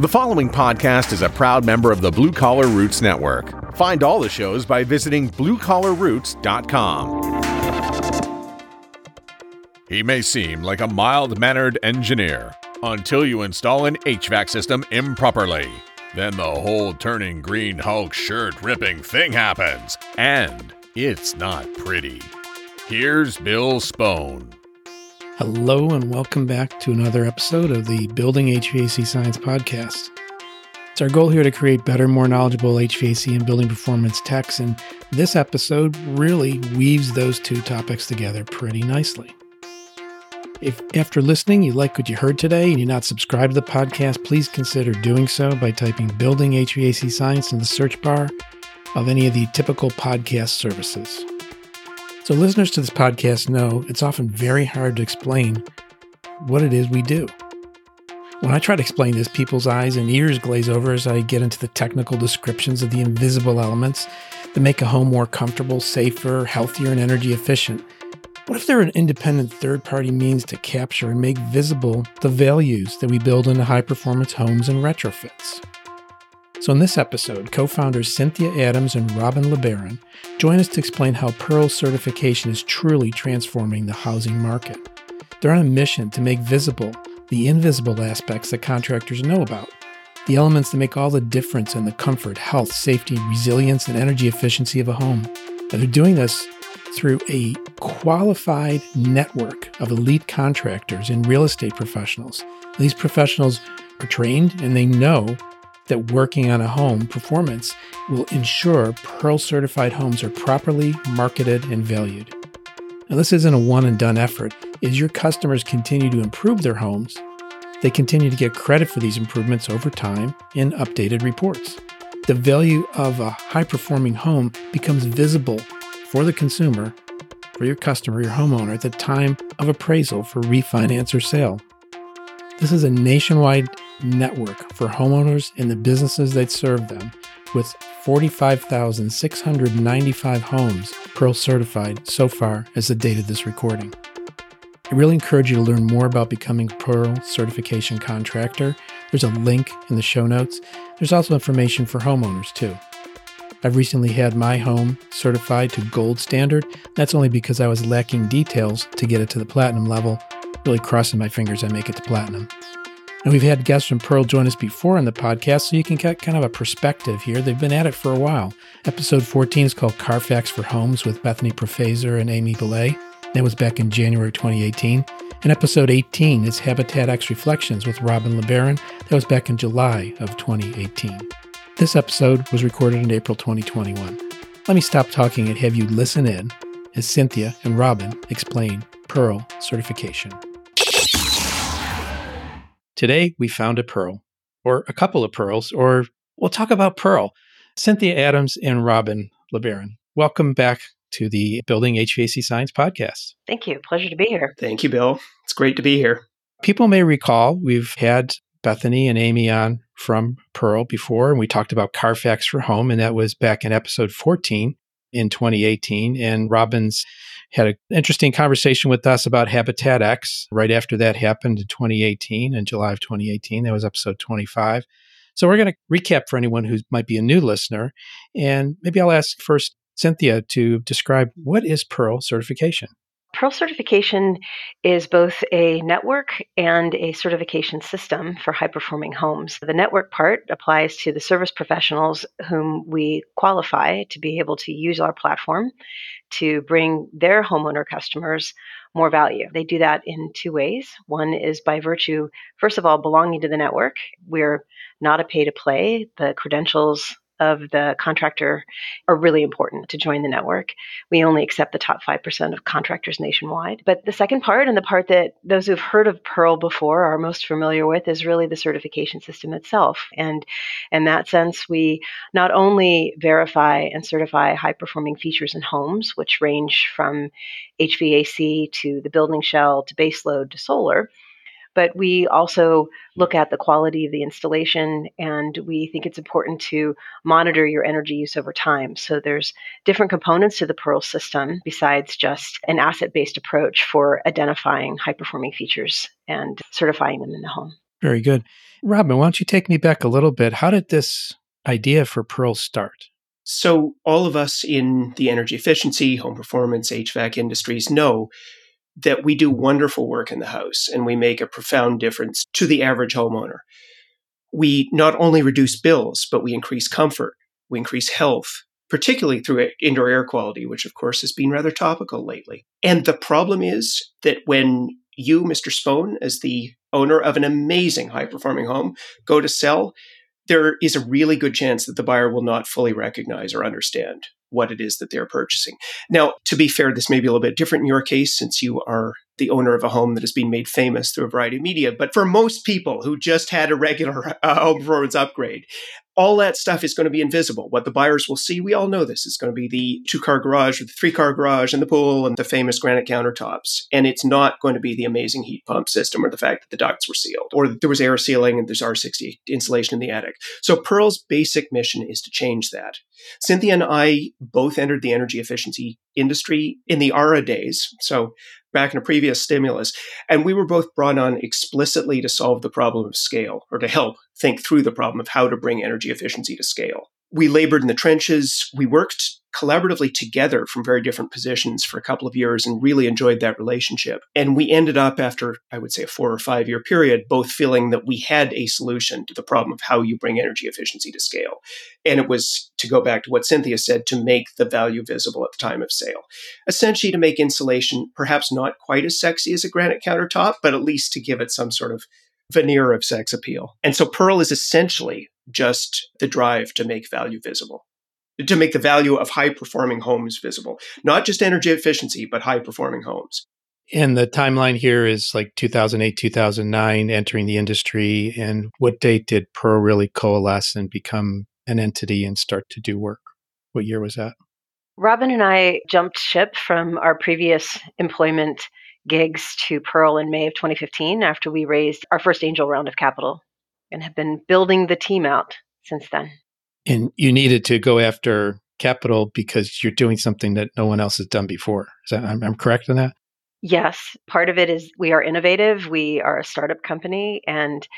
The following podcast is a proud member of the Blue Collar Roots Network. Find all the shows by visiting bluecollarroots.com. He may seem like a mild mannered engineer until you install an HVAC system improperly. Then the whole turning green Hulk shirt ripping thing happens, and it's not pretty. Here's Bill Spohn. Hello, and welcome back to another episode of the Building HVAC Science Podcast. It's our goal here to create better, more knowledgeable HVAC and building performance techs, and this episode really weaves those two topics together pretty nicely. If after listening you like what you heard today and you're not subscribed to the podcast, please consider doing so by typing Building HVAC Science in the search bar of any of the typical podcast services. So, listeners to this podcast know it's often very hard to explain what it is we do. When I try to explain this, people's eyes and ears glaze over as I get into the technical descriptions of the invisible elements that make a home more comfortable, safer, healthier, and energy efficient. What if there are an independent third party means to capture and make visible the values that we build into high performance homes and retrofits? So, in this episode, co founders Cynthia Adams and Robin LeBaron join us to explain how Pearl certification is truly transforming the housing market. They're on a mission to make visible the invisible aspects that contractors know about, the elements that make all the difference in the comfort, health, safety, resilience, and energy efficiency of a home. And they're doing this through a qualified network of elite contractors and real estate professionals. These professionals are trained and they know that working on a home performance will ensure Pearl certified homes are properly marketed and valued. Now, this isn't a one and done effort. As your customers continue to improve their homes, they continue to get credit for these improvements over time in updated reports. The value of a high performing home becomes visible for the consumer, for your customer, your homeowner, at the time of appraisal for refinance or sale. This is a nationwide network for homeowners and the businesses that serve them with 45,695 homes Pearl certified so far as the date of this recording. I really encourage you to learn more about becoming a Pearl certification contractor. There's a link in the show notes. There's also information for homeowners too. I've recently had my home certified to gold standard. That's only because I was lacking details to get it to the platinum level. Really crossing my fingers I make it to platinum. And we've had guests from Pearl join us before on the podcast, so you can get kind of a perspective here. They've been at it for a while. Episode 14 is called Carfax for Homes with Bethany Professor and Amy Belay. That was back in January 2018. And episode 18 is Habitat X Reflections with Robin LeBaron. That was back in July of 2018. This episode was recorded in April 2021. Let me stop talking and have you listen in as Cynthia and Robin explain Pearl certification. Today, we found a pearl, or a couple of pearls, or we'll talk about Pearl. Cynthia Adams and Robin LeBaron, welcome back to the Building HVAC Science podcast. Thank you. Pleasure to be here. Thank you, Bill. It's great to be here. People may recall we've had Bethany and Amy on from Pearl before, and we talked about Carfax for Home, and that was back in episode 14 in 2018. And Robin's had an interesting conversation with us about Habitat X right after that happened in 2018, in July of 2018. That was episode 25. So we're going to recap for anyone who might be a new listener. And maybe I'll ask first Cynthia to describe what is Pearl certification? Pearl certification is both a network and a certification system for high performing homes. The network part applies to the service professionals whom we qualify to be able to use our platform to bring their homeowner customers more value. They do that in two ways. One is by virtue, first of all, belonging to the network. We're not a pay to play. The credentials of the contractor are really important to join the network. We only accept the top 5% of contractors nationwide. But the second part, and the part that those who've heard of Pearl before are most familiar with, is really the certification system itself. And in that sense, we not only verify and certify high performing features in homes, which range from HVAC to the building shell to base load to solar But we also look at the quality of the installation and we think it's important to monitor your energy use over time. So there's different components to the Pearl system besides just an asset based approach for identifying high performing features and certifying them in the home. Very good. Robin, why don't you take me back a little bit? How did this idea for Pearl start? So, all of us in the energy efficiency, home performance, HVAC industries know that we do wonderful work in the house and we make a profound difference to the average homeowner. We not only reduce bills, but we increase comfort, we increase health, particularly through indoor air quality, which of course has been rather topical lately. And the problem is that when you, Mr. Spohn, as the owner of an amazing high performing home, go to sell, there is a really good chance that the buyer will not fully recognize or understand what it is that they're purchasing. Now, to be fair, this may be a little bit different in your case since you are the owner of a home that has been made famous through a variety of media. But for most people who just had a regular uh, home performance upgrade, all that stuff is going to be invisible. What the buyers will see, we all know this, is going to be the two car garage or the three car garage and the pool and the famous granite countertops. And it's not going to be the amazing heat pump system or the fact that the ducts were sealed or there was air sealing and there's R60 insulation in the attic. So Pearl's basic mission is to change that. Cynthia and I both entered the energy efficiency industry in the ARRA days. So back in a previous stimulus. And we were both brought on explicitly to solve the problem of scale or to help think through the problem of how to bring energy efficiency to scale. We labored in the trenches. We worked collaboratively together from very different positions for a couple of years and really enjoyed that relationship. And we ended up, after I would say a four or five year period, both feeling that we had a solution to the problem of how you bring energy efficiency to scale. And it was to go back to what Cynthia said to make the value visible at the time of sale. Essentially, to make insulation perhaps not quite as sexy as a granite countertop, but at least to give it some sort of veneer of sex appeal. And so Pearl is essentially just the drive to make value visible to make the value of high performing homes visible, not just energy efficiency, but high performing homes. And the timeline here is like 2008, 2009, entering the industry. And what date did Pearl really coalesce and become an entity and start to do work? What year was that? Robin and I jumped ship from our previous employment gigs to Pearl in May of 2015 after we raised our first angel round of capital and have been building the team out since then. And you needed to go after capital because you're doing something that no one else has done before. Is that, I'm, I'm correct in that? Yes. Part of it is we are innovative. We are a startup company and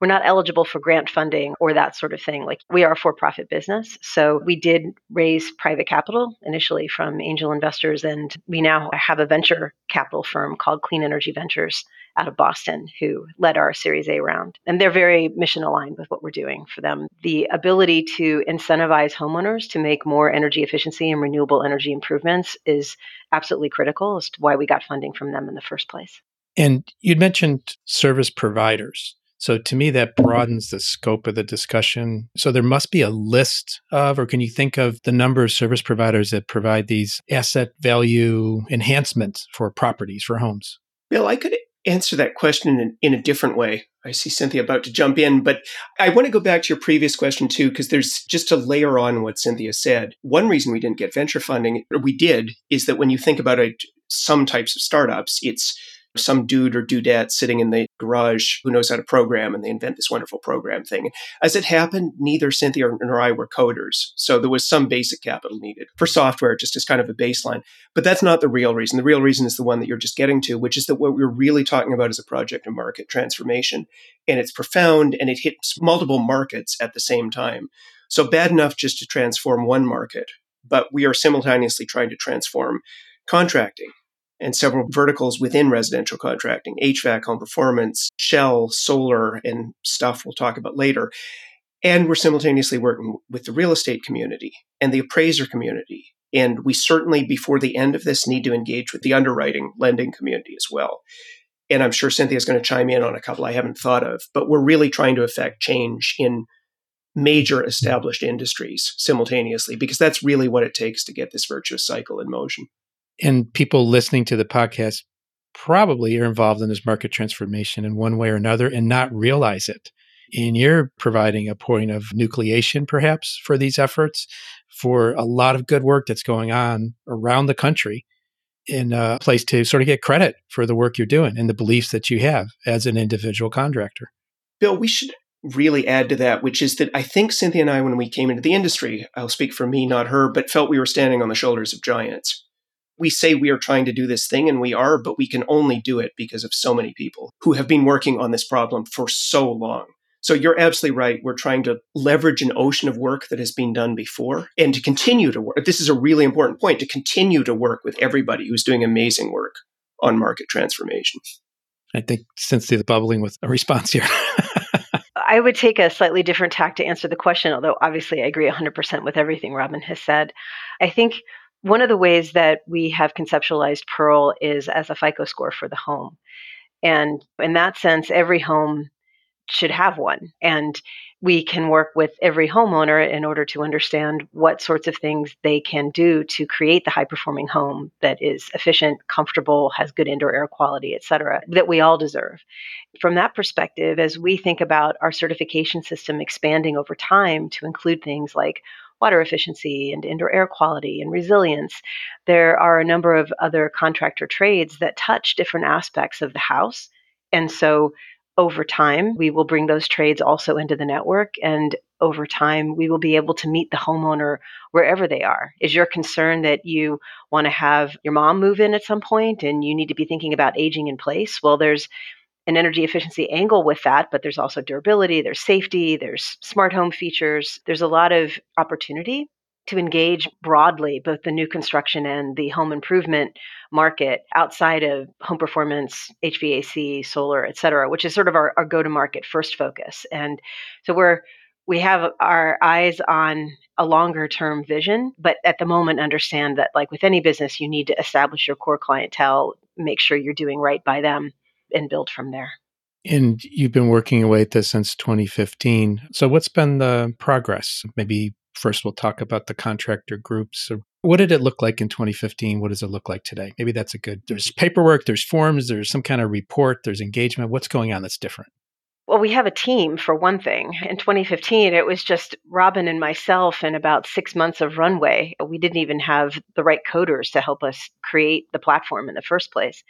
we're not eligible for grant funding or that sort of thing. Like we are a for profit business. So we did raise private capital initially from angel investors. And we now have a venture capital firm called Clean Energy Ventures out of Boston who led our Series A round. And they're very mission aligned with what we're doing for them. The ability to incentivize homeowners to make more energy efficiency and renewable energy improvements is absolutely critical as to why we got funding from them in the first place. And you'd mentioned service providers. So to me, that mm-hmm. broadens the scope of the discussion. So there must be a list of, or can you think of the number of service providers that provide these asset value enhancements for properties, for homes? Bill, I could answer that question in, in a different way. I see Cynthia about to jump in, but I want to go back to your previous question too, because there's just to layer on what Cynthia said. One reason we didn't get venture funding, or we did, is that when you think about it, some types of startups, it's some dude or dudette sitting in the garage who knows how to program and they invent this wonderful program thing. As it happened, neither Cynthia nor I were coders. So there was some basic capital needed for software, just as kind of a baseline. But that's not the real reason. The real reason is the one that you're just getting to, which is that what we're really talking about is a project of market transformation. And it's profound and it hits multiple markets at the same time. So bad enough just to transform one market, but we are simultaneously trying to transform contracting and several verticals within residential contracting HVAC, home performance, shell, solar, and stuff we'll talk about later. And we're simultaneously working with the real estate community and the appraiser community. And we certainly, before the end of this, need to engage with the underwriting lending community as well. And I'm sure Cynthia's going to chime in on a couple I haven't thought of, but we're really trying to affect change in major established industries simultaneously because that's really what it takes to get this virtuous cycle in motion and people listening to the podcast probably are involved in this market transformation in one way or another and not realize it. And you're providing a point of nucleation, perhaps, for these efforts, for a lot of good work that's going on around the country in a place to sort of get credit for the work you're doing and the beliefs that you have as an individual contractor. Bill, we should really add to that, which is that I think Cynthia and I, when we came into the industry, I'll speak for me, not her, but felt we were standing on the shoulders of giants. We say we are trying to do this thing, and we are, but we can only do it because of so many people who have been working on this problem for so long. So you're absolutely right. We're trying to leverage an ocean of work that has been done before and to continue to work. This is a really important point to continue to work with everybody who's doing amazing work on market transformation. I think Cynthia is bubbling with a response here. I would take a slightly different tack to answer the question, although obviously I agree 100% with everything Robin has said. I think one of the ways that we have conceptualized Pearl is as a FICO score for the home. And in that sense, every home should have one. And we can work with every homeowner in order to understand what sorts of things they can do to create the high performing home that is efficient, comfortable, has good indoor air quality, et cetera, that we all deserve. From that perspective, as we think about our certification system expanding over time to include things like water efficiency and indoor air quality and resilience. There are a number of other contractor trades that touch different aspects of the house. And so over time, we will bring those trades also into the network. And over time, we will be able to meet the homeowner wherever they are. Is your concern that you want to have your mom move in at some point and you need to be thinking about aging in place? Well, there's an energy efficiency angle with that, but there's also durability, there's safety, there's smart home features. There's a lot of opportunity to engage broadly both the new construction and the home improvement market outside of home performance, HVAC, solar, et cetera, which is sort of our, our go to market first focus. And so we're we have our eyes on a longer term vision, but at the moment understand that like with any business, you need to establish your core clientele, make sure you're doing right by them and build from there. And you've been working away at this since 2015. So, what's been the progress? Maybe first we'll talk about the contractor groups. What did it look like in 2015? What does it look like today? Maybe that's a good. There's paperwork, there's forms, there's some kind of report, there's engagement. What's going on that's different? Well, we have a team for one thing. In 2015, it was just Robin and myself and about six months of runway. We didn't even have the right coders to help us create the platform in the first place.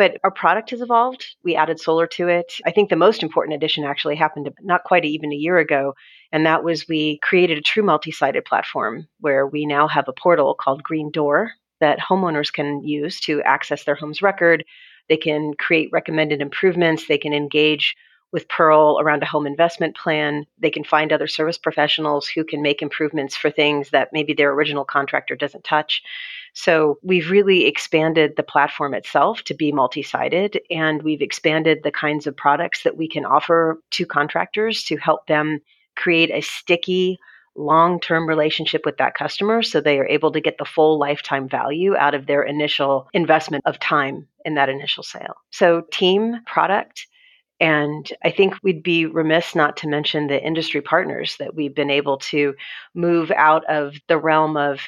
But our product has evolved. We added solar to it. I think the most important addition actually happened not quite even a year ago. And that was we created a true multi sided platform where we now have a portal called Green Door that homeowners can use to access their home's record. They can create recommended improvements. They can engage with Pearl around a home investment plan. They can find other service professionals who can make improvements for things that maybe their original contractor doesn't touch. So we've really expanded the platform itself to be multi sided, and we've expanded the kinds of products that we can offer to contractors to help them create a sticky, long term relationship with that customer so they are able to get the full lifetime value out of their initial investment of time in that initial sale. So, team, product, and I think we'd be remiss not to mention the industry partners that we've been able to move out of the realm of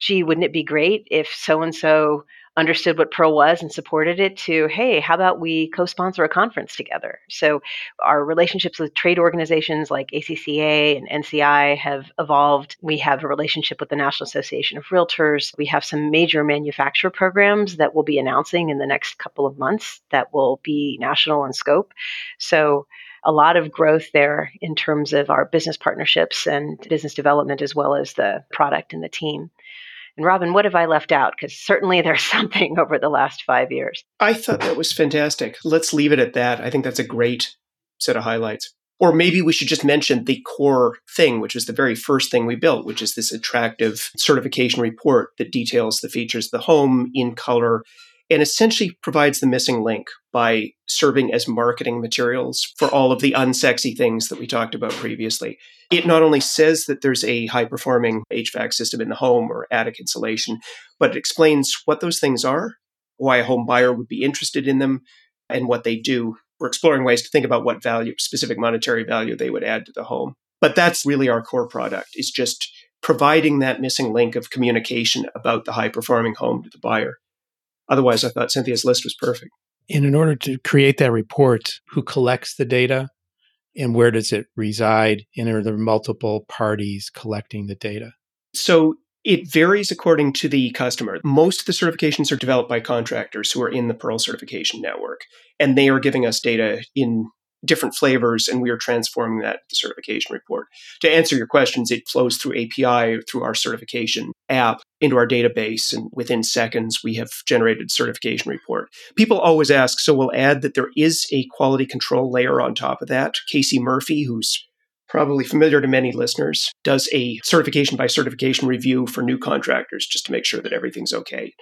gee, wouldn't it be great if so and so understood what Pearl was and supported it to, hey, how about we co sponsor a conference together? So our relationships with trade organizations like ACCA and NCI have evolved. We have a relationship with the National Association of Realtors. We have some major manufacturer programs that we'll be announcing in the next couple of months that will be national in scope. So a lot of growth there in terms of our business partnerships and business development as well as the product and the team. And Robin, what have I left out? Because certainly there's something over the last five years. I thought that was fantastic. Let's leave it at that. I think that's a great set of highlights. Or maybe we should just mention the core thing, which was the very first thing we built, which is this attractive certification report that details the features of the home in color and essentially provides the missing link by serving as marketing materials for all of the unsexy things that we talked about previously. It not only says that there's a high performing HVAC system in the home or attic insulation, but it explains what those things are, why a home buyer would be interested in them, and what they do. We're exploring ways to think about what value, specific monetary value they would add to the home. But that's really our core product is just providing that missing link of communication about the high performing home to the buyer. Otherwise, I thought Cynthia's list was perfect. And in order to create that report, who collects the data and where does it reside? And are there multiple parties collecting the data? So It varies according to the customer. Most of the certifications are developed by contractors who are in the Pearl certification network, and they are giving us data in different flavors, and we are transforming that to the certification report. To answer your questions, it flows through API through our certification app into our database, and within seconds, we have generated certification report. People always ask, so we'll add that there is a quality control layer on top of that. Casey Murphy, who's probably familiar to many listeners, does a certification by certification review for new contractors just to make sure that everything's okay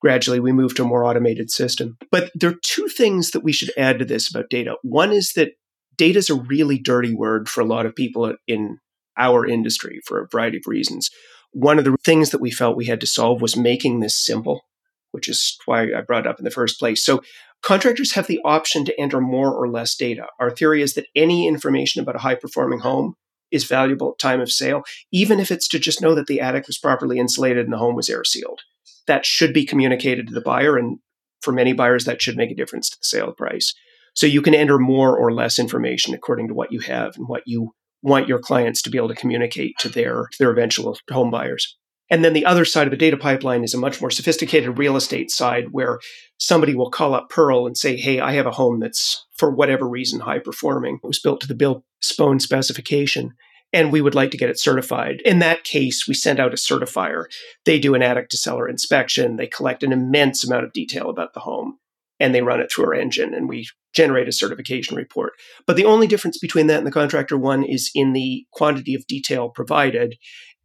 gradually we move to a more automated system. But there are two things that we should add to this about data. One is that data is a really dirty word for a lot of people in our industry for a variety of reasons. One of the things that we felt we had to solve was making this simple, which is why I brought it up in the first place. So contractors have the option to enter more or less data. Our theory is that any information about a high performing home is valuable at time of sale, even if it's to just know that the attic was properly insulated and the home was air sealed that should be communicated to the buyer. And for many buyers, that should make a difference to the sale price. So you can enter more or less information according to what you have and what you want your clients to be able to communicate to their, their eventual home buyers. And then the other side of the data pipeline is a much more sophisticated real estate side where somebody will call up Pearl and say, Hey, I have a home that's for whatever reason high performing. It was built to the Bill Spohn specification and we would like to get it certified. In that case, we send out a certifier. They do an attic to cellar inspection, they collect an immense amount of detail about the home, and they run it through our engine, and we generate a certification report. But the only difference between that and the contractor one is in the quantity of detail provided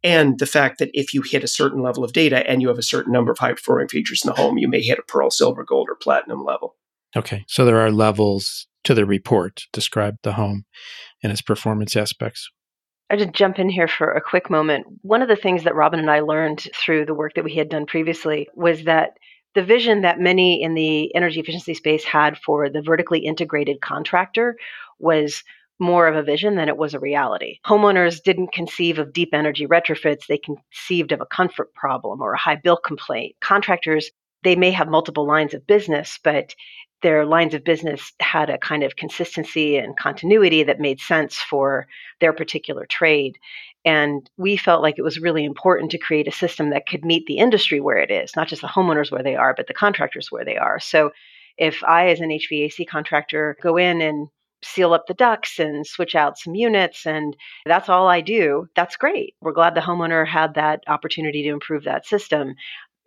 and the fact that if you hit a certain level of data and you have a certain number of high performing features in the home, you may hit a pearl, silver, gold, or platinum level. Okay. So there are levels to the report describe the home and its performance aspects. I just jump in here for a quick moment. One of the things that Robin and I learned through the work that we had done previously was that the vision that many in the energy efficiency space had for the vertically integrated contractor was more of a vision than it was a reality. Homeowners didn't conceive of deep energy retrofits, they conceived of a comfort problem or a high bill complaint. Contractors, they may have multiple lines of business, but their lines of business had a kind of consistency and continuity that made sense for their particular trade. And we felt like it was really important to create a system that could meet the industry where it is, not just the homeowners where they are, but the contractors where they are. So if I, as an HVAC contractor, go in and seal up the ducts and switch out some units and that's all I do, that's great. We're glad the homeowner had that opportunity to improve that system.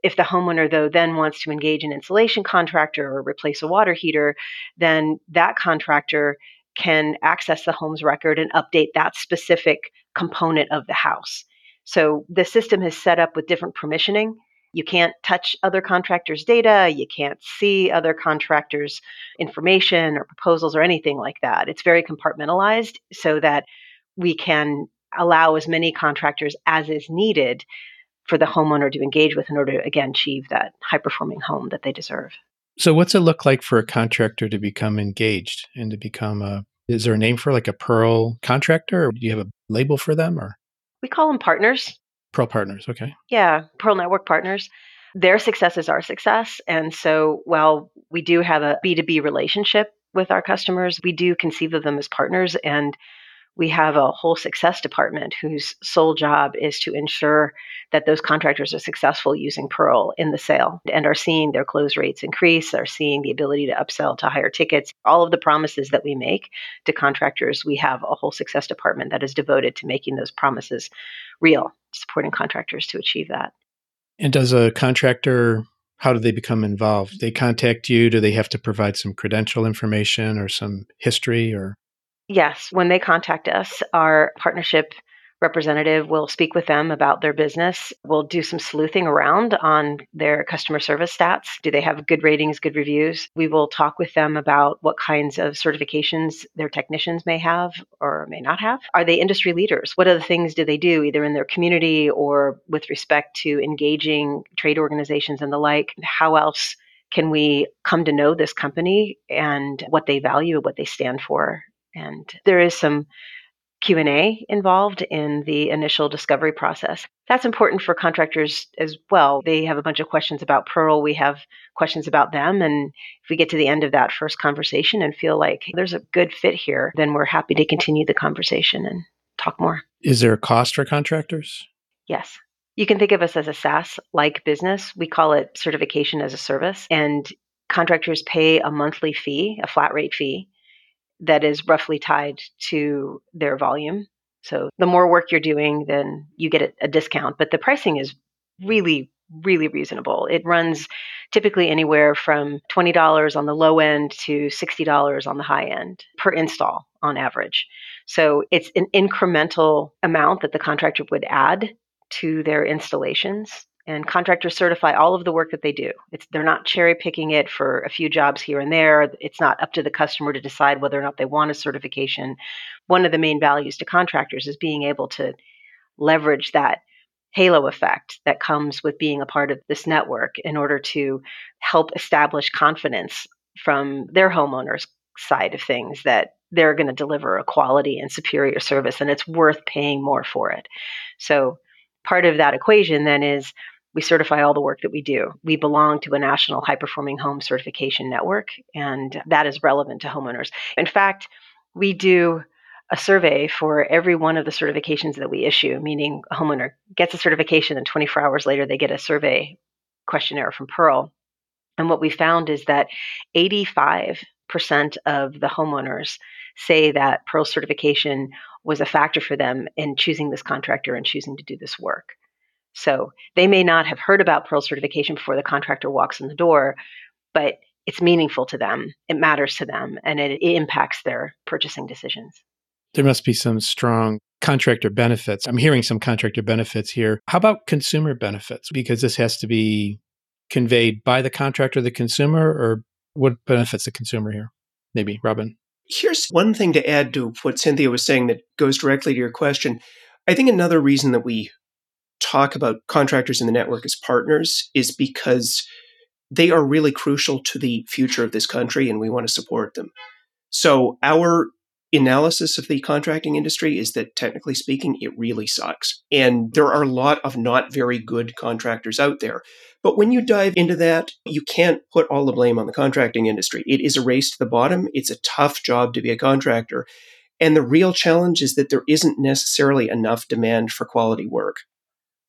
If the homeowner, though, then wants to engage an insulation contractor or replace a water heater, then that contractor can access the home's record and update that specific component of the house. So the system is set up with different permissioning. You can't touch other contractors' data. You can't see other contractors' information or proposals or anything like that. It's very compartmentalized so that we can allow as many contractors as is needed for the homeowner to engage with in order to, again, achieve that high performing home that they deserve. So, what's it look like for a contractor to become engaged and to become a? Is there a name for like a Pearl contractor, or do you have a label for them, or? We call them partners. Pearl partners, okay. Yeah, Pearl Network partners. Their success is our success, and so while we do have a B two B relationship with our customers, we do conceive of them as partners, and we have a whole success department whose sole job is to ensure that those contractors are successful using Pearl in the sale and are seeing their close rates increase, are seeing the ability to upsell to higher tickets. All of the promises that we make to contractors, we have a whole success department that is devoted to making those promises real, supporting contractors to achieve that. And does a contractor how do they become involved? They contact you. Do they have to provide some credential information or some history or? Yes, when they contact us, our partnership representative will speak with them about their business. We'll do some sleuthing around on their customer service stats. Do they have good ratings, good reviews? We will talk with them about what kinds of certifications their technicians may have or may not have. Are they industry leaders? What other things do they do, either in their community or with respect to engaging trade organizations and the like? How else? Can we come to know this company and what they value, what they stand for, and there is some Q&A involved in the initial discovery process. That's important for contractors as well. They have a bunch of questions about Pearl, we have questions about them and if we get to the end of that first conversation and feel like there's a good fit here, then we're happy to continue the conversation and talk more. Is there a cost for contractors? Yes. You can think of us as a SaaS like business. We call it certification as a service. And contractors pay a monthly fee, a flat rate fee, that is roughly tied to their volume. So the more work you're doing, then you get a, discount. But the pricing is really, really reasonable. It runs typically anywhere from $20 on the low end to $60 on the high end per install on average. So it's an incremental amount that the contractor would add to their installations and contractors certify all of the work that they do. It's, they're not cherry picking it for a few jobs here and there. It's not up to the customer to decide whether or not they want a certification. One of the main values to contractors is being able to leverage that halo effect that comes with being a part of this network in order to help establish confidence from their homeowners side of things that they're going to deliver a quality and superior service and it's worth paying more for it. So part of that equation then is we certify all the work that we do. We belong to a national high performing home certification network, and that is relevant to homeowners. In fact, we do a survey for every one of the certifications that we issue, meaning a homeowner gets a certification and 24 hours later they get a survey questionnaire from Pearl. And what we found is that 85% of the homeowners say that Pearl certification was a factor for them in choosing this contractor and choosing to do this work. So they may not have heard about Pearl certification before the contractor walks in the door, but it's meaningful to them, it matters to them, and it, it impacts their purchasing decisions. There must be some strong contractor benefits. I'm hearing some contractor benefits here. How about consumer benefits? Because this has to be conveyed by the contractor the consumer, or what benefits the consumer here? Maybe, Robin. Here's one thing to add to what Cynthia was saying that goes directly to your question. I think another reason that we talk about contractors in the network as partners is because they are really crucial to the future of this country and we want to support them. So, our analysis of the contracting industry is that technically speaking, it really sucks. And there are a lot of not very good contractors out there. But when you dive into that, you can't put all the blame on the contracting industry. It is a race to the bottom. It's a tough job to be a contractor. And the real challenge is that there isn't necessarily enough demand for quality work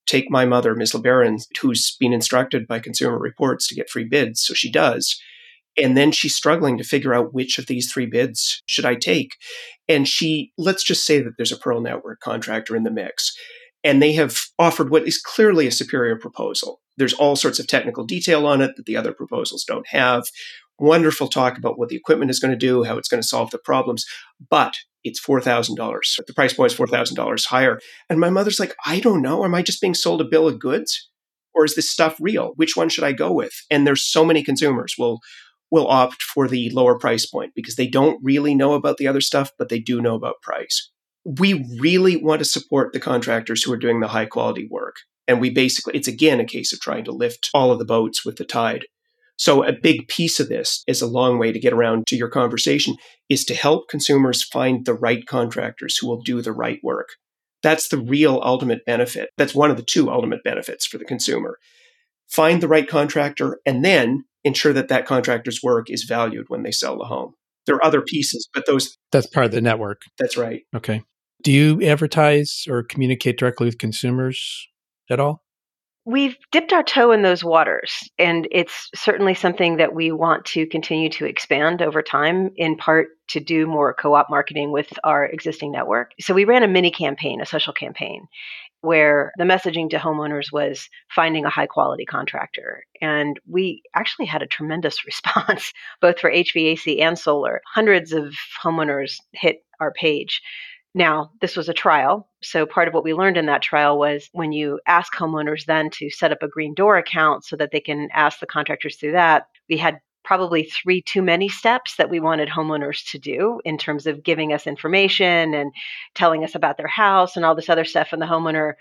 take my mother, Ms. LeBaron, who's been instructed by Consumer Reports to get free bids, so she does. And then she's struggling to figure out which of these three bids should I take. And she, let's just say that there's a Pearl Network contractor in the mix, and they have offered what is clearly a superior proposal. There's all sorts of technical detail on it that the other proposals don't have. Wonderful talk about what the equipment is going to do, how it's going to solve the problems. But it's $4,000. The price point is $4,000 higher. And my mother's like, I don't know. Am I just being sold a bill of goods? Or is this stuff real? Which one should I go with? And there's so many consumers will will opt for the lower price point because they don't really know about the other stuff, but they do know about price. We really want to support the contractors who are doing the high quality work. And we basically, it's again a case of trying to lift all of the boats with the tide. So, a big piece of this is a long way to get around to your conversation is to help consumers find the right contractors who will do the right work. That's the real ultimate benefit. That's one of the two ultimate benefits for the consumer. Find the right contractor and then ensure that that contractor's work is valued when they sell the home. There are other pieces, but those. That's part of the network. That's right. Okay. Do you advertise or communicate directly with consumers at all? We've dipped our toe in those waters, and it's certainly something that we want to continue to expand over time, in part to do more co op marketing with our existing network. So, we ran a mini campaign, a social campaign, where the messaging to homeowners was finding a high quality contractor. And we actually had a tremendous response, both for HVAC and solar. Hundreds of homeowners hit our page now, this was a trial. So, part of what we learned in that trial was when you ask homeowners then to set up a green door account so that they can ask the contractors through that, we had probably three too many steps that we wanted homeowners to do in terms of giving us information and telling us about their house and all this other stuff. And the homeowner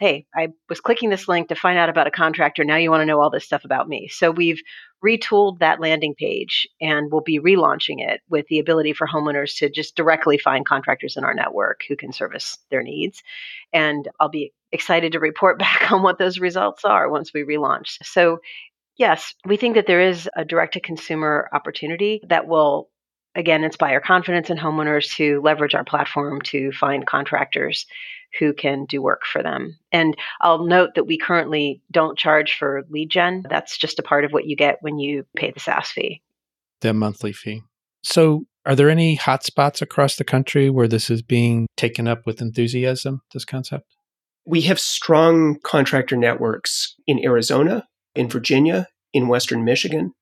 hey, I was clicking this link to find out about a contractor. Now you want to know all this stuff about me. So we've retooled that landing page and we'll be relaunching it with the ability for homeowners to just directly find contractors in our network who can service their needs. And I'll be excited to report back on what those results are once we relaunch. So, yes, we think that there is a direct to consumer opportunity that will again inspire confidence in homeowners to leverage our platform to find contractors who can do work for them. And I'll note that we currently don't charge for lead gen. That's just a part of what you get when you pay the SaaS fee. The monthly fee. So, are there any hotspots across the country where this is being taken up with enthusiasm, this concept? We have strong contractor networks in Arizona, in Virginia, in Western Michigan,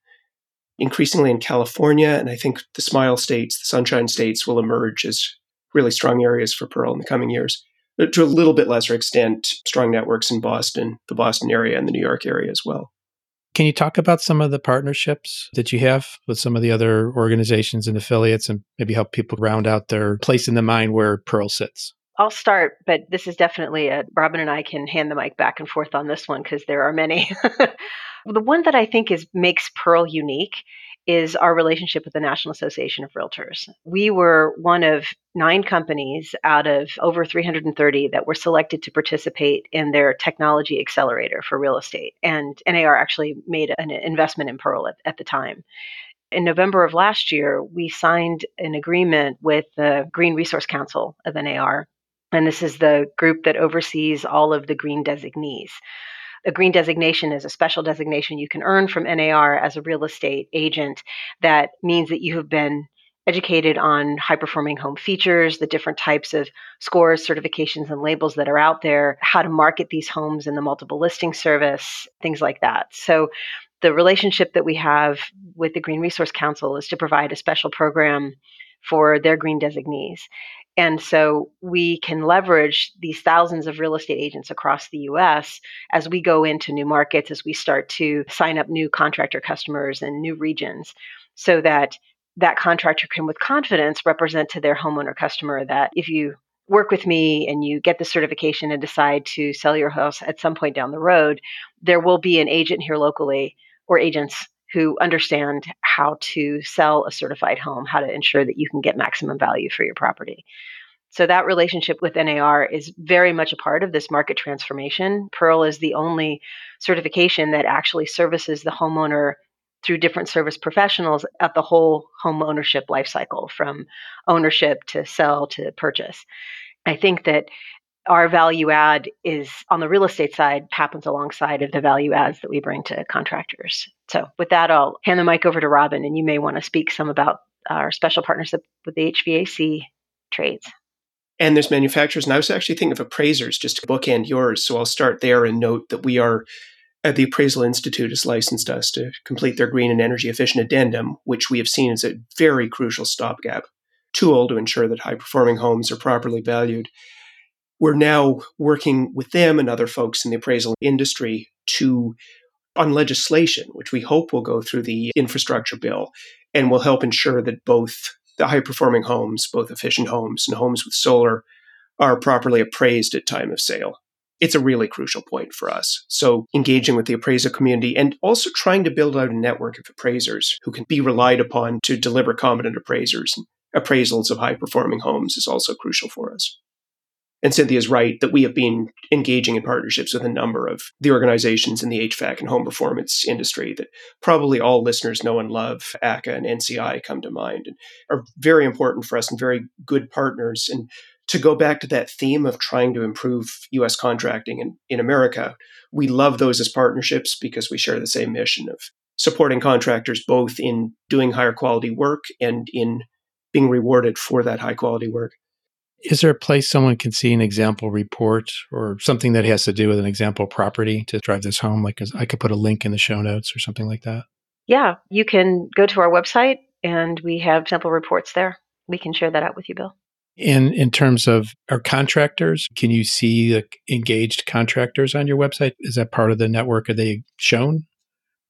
increasingly in California. And I think the Smile states, the Sunshine states, will emerge as really strong areas for Pearl in the coming years. But to a little bit lesser extent, strong networks in Boston, the Boston area, and the New York area as well. Can you talk about some of the partnerships that you have with some of the other organizations and affiliates and maybe help people round out their place in the mind where Pearl sits? I'll start, but this is definitely a Robin and I can hand the mic back and forth on this one because there are many. the one that I think is makes Pearl unique is our relationship with the National Association of Realtors. We were one of nine companies out of over 330 that were selected to participate in their technology accelerator for real estate. And NAR actually made an investment in Pearl at, at the time. In November of last year, we signed an agreement with the Green Resource Council of NAR. And this is the group that oversees all of the green designees. A green designation is a special designation you can earn from NAR as a real estate agent that means that you have been educated on high performing home features, the different types of scores, certifications, and labels that are out there, how to market these homes in the multiple listing service, things like that. So, the relationship that we have with the Green Resource Council is to provide a special program for their green designees. And so we can leverage these thousands of real estate agents across the US as we go into new markets, as we start to sign up new contractor customers in new regions, so that that contractor can, with confidence, represent to their homeowner customer that if you work with me and you get the certification and decide to sell your house at some point down the road, there will be an agent here locally or agents who understand how to sell a certified home, how to ensure that you can get maximum value for your property. So that relationship with NAR is very much a part of this market transformation. Pearl is the only certification that actually services the homeowner through different service professionals at the whole home ownership lifecycle from ownership to sell to purchase. I think that our value add is on the real estate side happens alongside of the value adds that we bring to contractors. So with that, I'll hand the mic over to Robin, and you may want to speak some about our special partnership with the HVAC trades. And there's manufacturers, and I was actually thinking of appraisers just to bookend yours. So I'll start there and note that we are at the Appraisal Institute has licensed us to complete their green and energy efficient addendum, which we have seen as a very crucial stopgap tool to ensure that high performing homes are properly valued we're now working with them and other folks in the appraisal industry to on legislation, which we hope will go through the infrastructure bill and will help ensure that both the high performing homes, both efficient homes and homes with solar, are properly appraised at time of sale. It's a really crucial point for us. So, engaging with the appraisal community and also trying to build out a network of appraisers who can be relied upon to deliver competent appraisers appraisals of high performing homes is also crucial for us. And Cynthia's right that we have been engaging in partnerships with a number of the organizations in the HVAC and home performance industry that probably all listeners know and love. ACCA and NCI come to mind and are very important for us and very good partners. And to go back to that theme of trying to improve US contracting in, in America, we love those as partnerships because we share the same mission of supporting contractors both in doing higher quality work and in being rewarded for that high quality work. Is there a place someone can see an example report or something that has to do with an example property to drive this home? Like I could put a link in the show notes or something like that. Yeah, you can go to our website and we have sample reports there. We can share that out with you, Bill. In in terms of our contractors, can you see the engaged contractors on your website? Is that part of the network? Are they shown,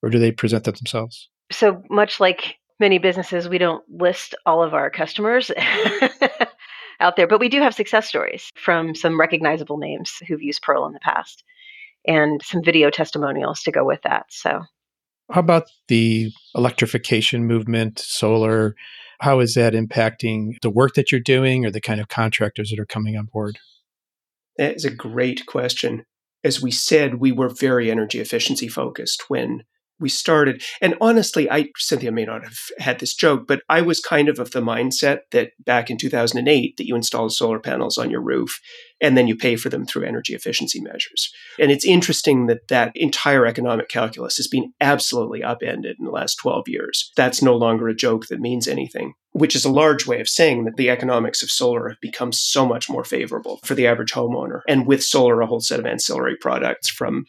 or do they present that themselves? So much like many businesses, we don't list all of our customers. out there. But we do have success stories from some recognizable names who've used Pearl in the past and some video testimonials to go with that. So, how about the electrification movement, solar? How is that impacting the work that you're doing or the kind of contractors that are coming on board? That is a great question. As we said, we were very energy efficiency focused when we started. And honestly, I Cynthia may not have had this joke, but I was kind of of the mindset that back in 2008 that you install solar panels on your roof and then you pay for them through energy efficiency measures. And it's interesting that that entire economic calculus has been absolutely upended in the last 12 years. That's no longer a joke that means anything, which is a large way of saying that the economics of solar have become so much more favorable for the average homeowner. And with solar, a whole set of ancillary products from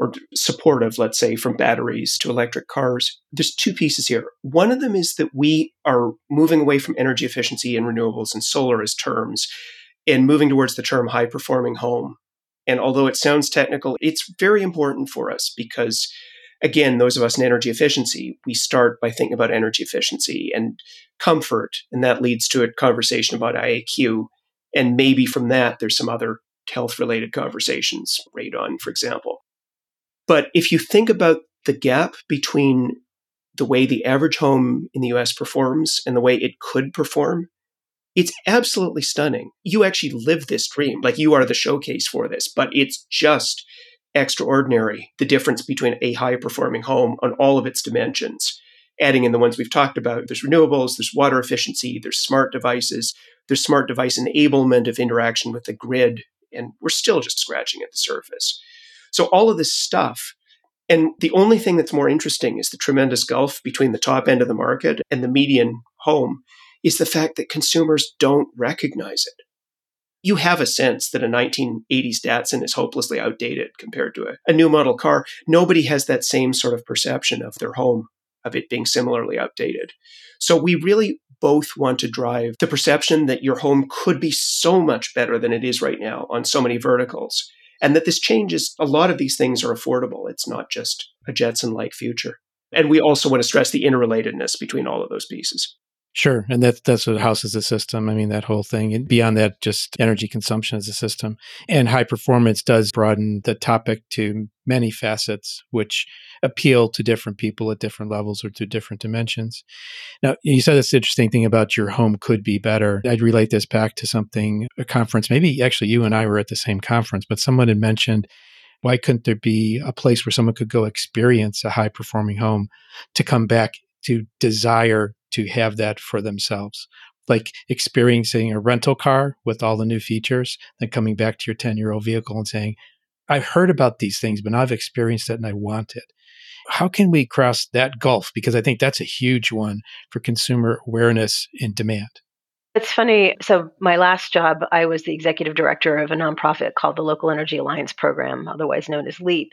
or supportive, let's say, from batteries to electric cars. There's two pieces here. One of them is that we are moving away from energy efficiency and renewables and solar as terms and moving towards the term high performing home. And although it sounds technical, it's very important for us because, again, those of us in energy efficiency, we start by thinking about energy efficiency and comfort. And that leads to a conversation about IAQ. And maybe from that, there's some other health related conversations, radon, for example. But if you think about the gap between the way the average home in the US performs and the way it could perform, it's absolutely stunning. You actually live this dream. Like you are the showcase for this, but it's just extraordinary the difference between a high performing home on all of its dimensions. Adding in the ones we've talked about, there's renewables, there's water efficiency, there's smart devices, there's smart device enablement of interaction with the grid, and we're still just scratching at the surface. So all of this stuff. And the only thing that's more interesting is the tremendous gulf between the top end of the market and the median home is the fact that consumers don't recognize it. You have a sense that a 1980s Datsun is hopelessly outdated compared to a, a new model car. Nobody has that same sort of perception of their home, of it being similarly outdated. So we really both want to drive the perception that your home could be so much better than it is right now on so many verticals and that this changes a lot of these things are affordable. It's not just a Jetson like future. And we also want to stress the interrelatedness between all of those pieces. Sure. And that's that's what house is a system. I mean, that whole thing. And beyond that, just energy consumption as a system. And high performance does broaden the topic to many facets, which appeal to different people at different levels or to different dimensions. Now, you said this interesting thing about your home could be better. I'd relate this back to something, a conference. Maybe actually you and I were at the same conference, but someone had mentioned why couldn't there be a place where someone could go experience a high performing home to come back to desire to have that for themselves like experiencing a rental car with all the new features then coming back to your 10 year old vehicle and saying i've heard about these things but i've experienced it and i want it how can we cross that gulf because i think that's a huge one for consumer awareness and demand it's funny. So, my last job, I was the executive director of a nonprofit called the Local Energy Alliance Program, otherwise known as LEAP.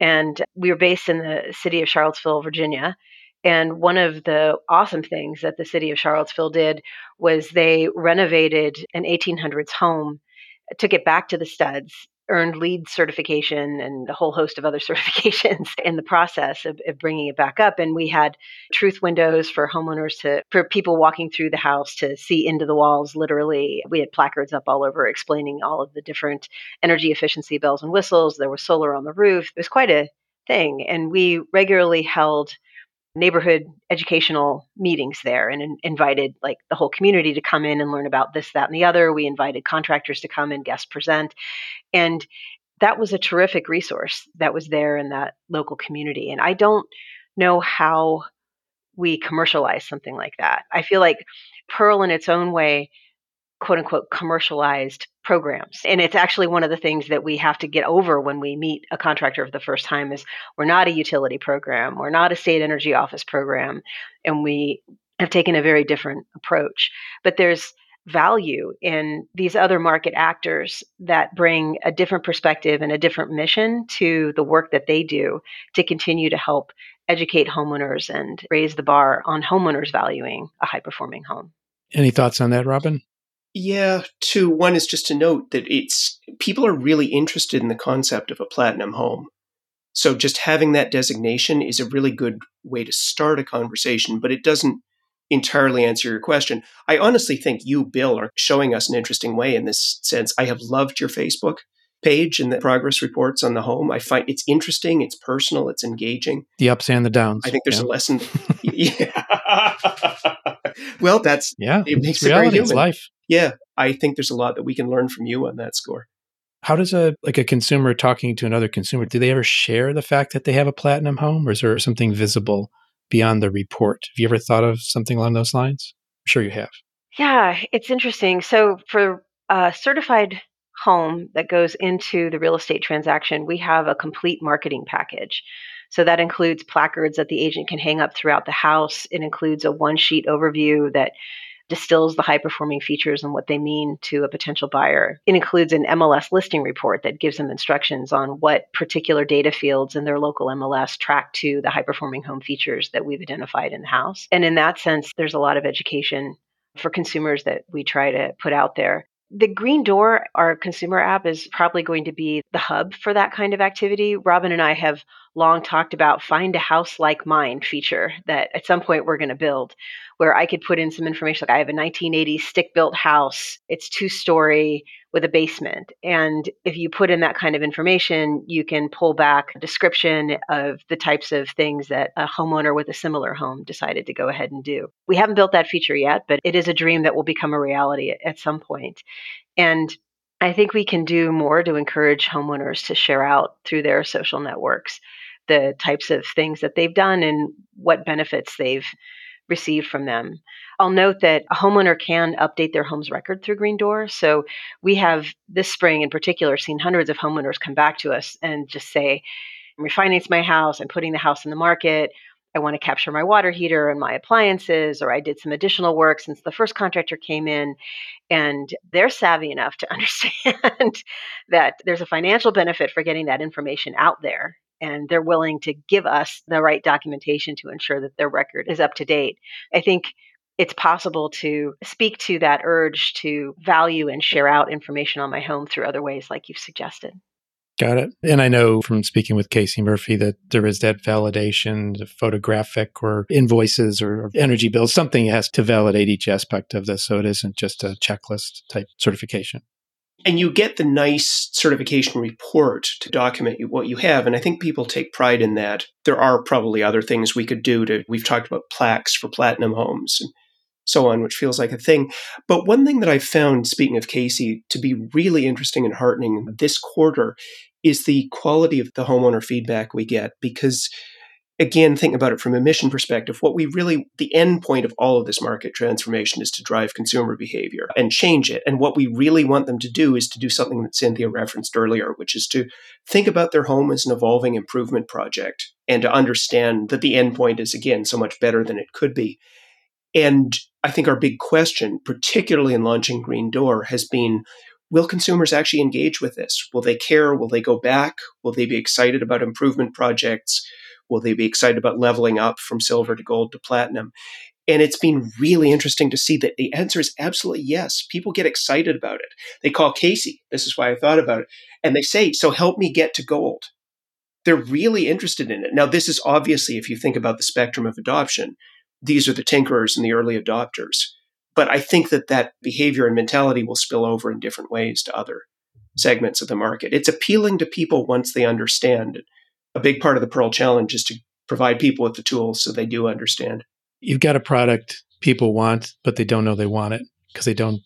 And we were based in the city of Charlottesville, Virginia. And one of the awesome things that the city of Charlottesville did was they renovated an 1800s home, took it back to the studs, earned LEED certification and a whole host of other certifications in the process of, of, bringing it back up. And we had truth windows for homeowners to, for people walking through the house to see into the walls literally. We had placards up all over explaining all of the different energy efficiency bells and whistles. There was solar on the roof. It was quite a thing. And we regularly held neighborhood educational meetings there and in, invited like the whole community to come in and learn about this that and the other. We invited contractors to come and guest present. And that was a terrific resource that was there in that local community. And i don't know how we commercialize something like that. I feel like pearl in its own way quote unquote commercialized programs. And it's actually one of the things that we have to get over when we meet a contractor for the first time is we're not a utility program, we're not a state energy office program, and we have taken a very different approach. But there's value in these other market actors that bring a different perspective and a different mission to the work that they do to continue to help educate homeowners and raise the bar on homeowners valuing a high performing home. Any thoughts on that, Robin? Yeah, two. One is just to note that it's people are really interested in the concept of a platinum home. So just having that designation is a really good way to start a conversation, but it doesn't entirely answer your question. I honestly think you, Bill, are showing us an interesting way in this sense. I have loved your Facebook page and the progress reports on the home. I find it's interesting, it's personal, it's engaging. The ups and the downs. I think there's yeah. a lesson. yeah. well, that's yeah. It makes it's reality. It it's life. Yeah, I think there's a lot that we can learn from you on that score. How does a like a consumer talking to another consumer, do they ever share the fact that they have a platinum home or is there something visible beyond the report? Have you ever thought of something along those lines? I'm sure you have. Yeah, it's interesting. So for a certified home that goes into the real estate transaction, we have a complete marketing package. So that includes placards that the agent can hang up throughout the house. It includes a one sheet overview that distills the high performing features and what they mean to a potential buyer. It includes an MLS listing report that gives them instructions on what particular data fields in their local MLS track to the high performing home features that we've identified in the house. And in that sense, there's a lot of education for consumers that we try to put out there. The Green Door, our consumer app, is probably going to be the hub for that kind of activity. Robin and I have long talked about find a house like mine feature that at some point we're going to build where I could put in some information like I have a 1980s stick built house. It's two story with a basement. And if you put in that kind of information, you can pull back a description of the types of things that a homeowner with a similar home decided to go ahead and do. We haven't built that feature yet, but it is a dream that will become a reality at, at some point. And I think we can do more to encourage homeowners to share out through their social networks the types of things that they've done and what benefits they've received from them. I'll note that a homeowner can update their home's record through Green Door. So we have this spring in particular seen hundreds of homeowners come back to us and just say, I'm refinancing my house, I'm putting the house in the market. I want to capture my water heater and my appliances, or I did some additional work since the first contractor came in. And they're savvy enough to understand that there's a financial benefit for getting that information out there and they're willing to give us the right documentation to ensure that their record is up to date. I think it's possible to speak to that urge to value and share out information on my home through other ways, like you've suggested. Got it. And I know from speaking with Casey Murphy that there is that validation, the photographic or invoices or energy bills, something has to validate each aspect of this. So it isn't just a checklist type certification. And you get the nice certification report to document what you have. And I think people take pride in that. There are probably other things we could do to, we've talked about plaques for platinum homes and so on, which feels like a thing. But one thing that I found, speaking of Casey, to be really interesting and heartening this quarter is the quality of the homeowner feedback we get because again, think about it from a mission perspective. What we really, the end point of all of this market transformation is to drive consumer behavior and change it. And what we really want them to do is to do something that Cynthia referenced earlier, which is to think about their home as an evolving improvement project and to understand that the end point is, again, so much better than it could be. And I think our big question, particularly in launching Green Door, has been will consumers actually engage with this? Will they care? Will they go back? Will they be excited about improvement projects? Will they be excited about leveling up from silver to gold to platinum? And it's been really interesting to see that the answer is absolutely yes. People get excited about it. They call Casey. This is why I thought about it. And they say, So help me get to gold. They're really interested in it. Now, this is obviously, if you think about the spectrum of adoption, these are the tinkerers and the early adopters. But I think that that behavior and mentality will spill over in different ways to other segments of the market. It's appealing to people once they understand a big part of the Pearl Challenge is to provide people with the tools so they do understand. You've got a product people want, but they don't know they want it because they don't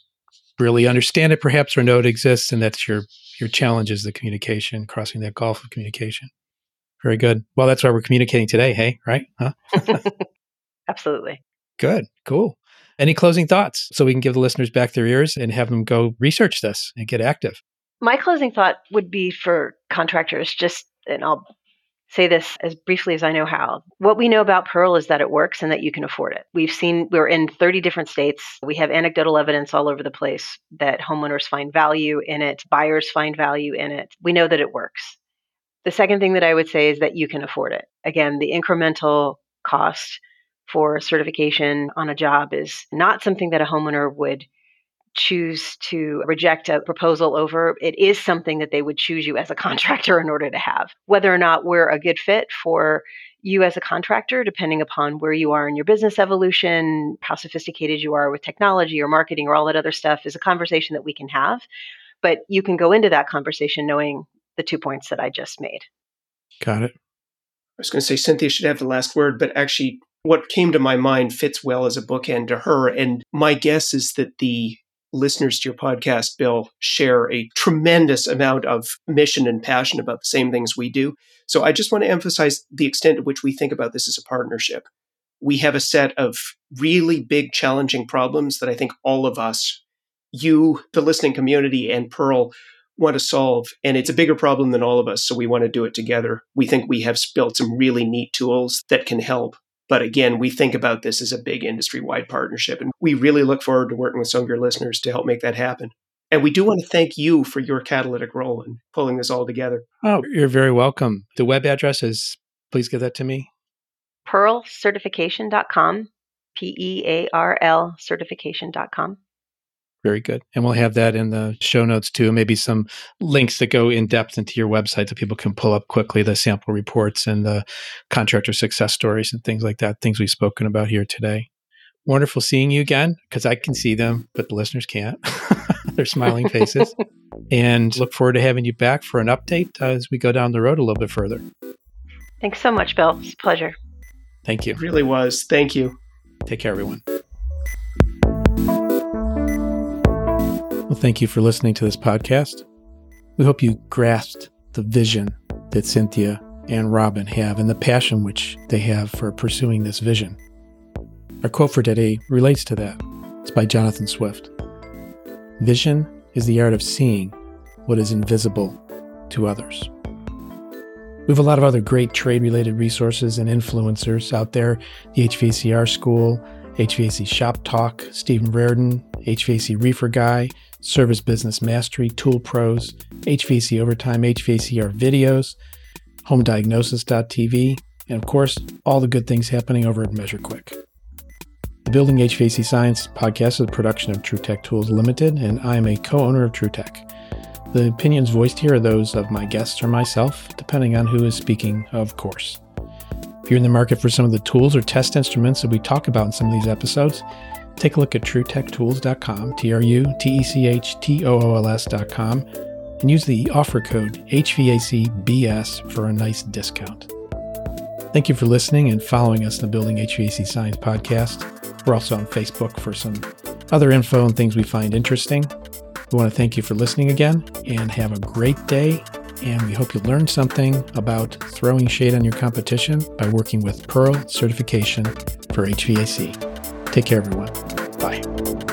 really understand it, perhaps, or know it exists. And that's your your challenge is the communication, crossing that gulf of communication. Very good. Well, that's why we're communicating today. Hey, right? Huh? Absolutely. Good. Cool. Any closing thoughts so we can give the listeners back their ears and have them go research this and get active? My closing thought would be for contractors, just, and I'll say this as briefly as I know how. What we know about Pearl is that it works and that you can afford it. We've seen, we're in 30 different states. We have anecdotal evidence all over the place that homeowners find value in it, buyers find value in it. We know that it works. The second thing that I would say is that you can afford it. Again, the incremental cost for certification on a job is not something that a homeowner would choose to reject a proposal over, it is something that they would choose you as a contractor in order to have. Whether or not we're a good fit for you as a contractor, depending upon where you are in your business evolution, how sophisticated you are with technology or marketing or all that other stuff, is a conversation that we can have. But you can go into that conversation knowing the two points that I just made. Got it. I was going to say Cynthia should have the last word, but actually, what came to my mind fits well as a bookend to her. And my guess is that the listeners to your podcast, Bill, share a tremendous amount of mission and passion about the same things we do. So I just want to emphasize the extent to which we think about this as a partnership. We have a set of really big, challenging problems that I think all of us, you, the listening community, and Pearl want to solve. And it's a bigger problem than all of us. So we want to do it together. We think we have built some really neat tools that can help. But again, we think about this as a big industry wide partnership. And we really look forward to working with some of your listeners to help make that happen. And we do want to thank you for your catalytic role in pulling this all together. Oh, you're very welcome. The web address is, please give that to me. Pearlcertification.com, P E A R L certification.com. Very good. And we'll have that in the show notes too. Maybe some links that go in depth into your website so people can pull up quickly the sample reports and the contractor success stories and things like that, things we've spoken about here today. Wonderful seeing you again because I can see them, but the listeners can't. Their smiling faces. and look forward to having you back for an update as we go down the road a little bit further. Thanks so much, Bill. It's a pleasure. Thank you. It really was. Thank you. Take care, everyone. Well, thank you for listening to this podcast. We hope you grasped the vision that Cynthia and Robin have and the passion which they have for pursuing this vision. Our quote for today relates to that. It's by Jonathan Swift. Vision is the art of seeing what is invisible to others. We have a lot of other great trade related resources and influencers out there the HVACR School, HVAC Shop Talk, Stephen Reardon, HVAC Reefer Guy, Service Business Mastery, Tool Pros, HVAC Overtime, HVACR videos, HomeDiagnosis.tv, and of course, all the good things happening over at MeasureQuick. The Building HVAC Science podcast is a production of TruTech Tools Limited, and I am a co owner of TruTech. The opinions voiced here are those of my guests or myself, depending on who is speaking, of course. If you're in the market for some of the tools or test instruments that we talk about in some of these episodes, take a look at trutechtools.com, T R U T E C H T O O L S.com, and use the offer code HVACBS for a nice discount. Thank you for listening and following us in the Building HVAC Science podcast. We're also on Facebook for some other info and things we find interesting. We want to thank you for listening again and have a great day. And we hope you learned something about throwing shade on your competition by working with Pearl Certification for HVAC. Take care, everyone. Bye.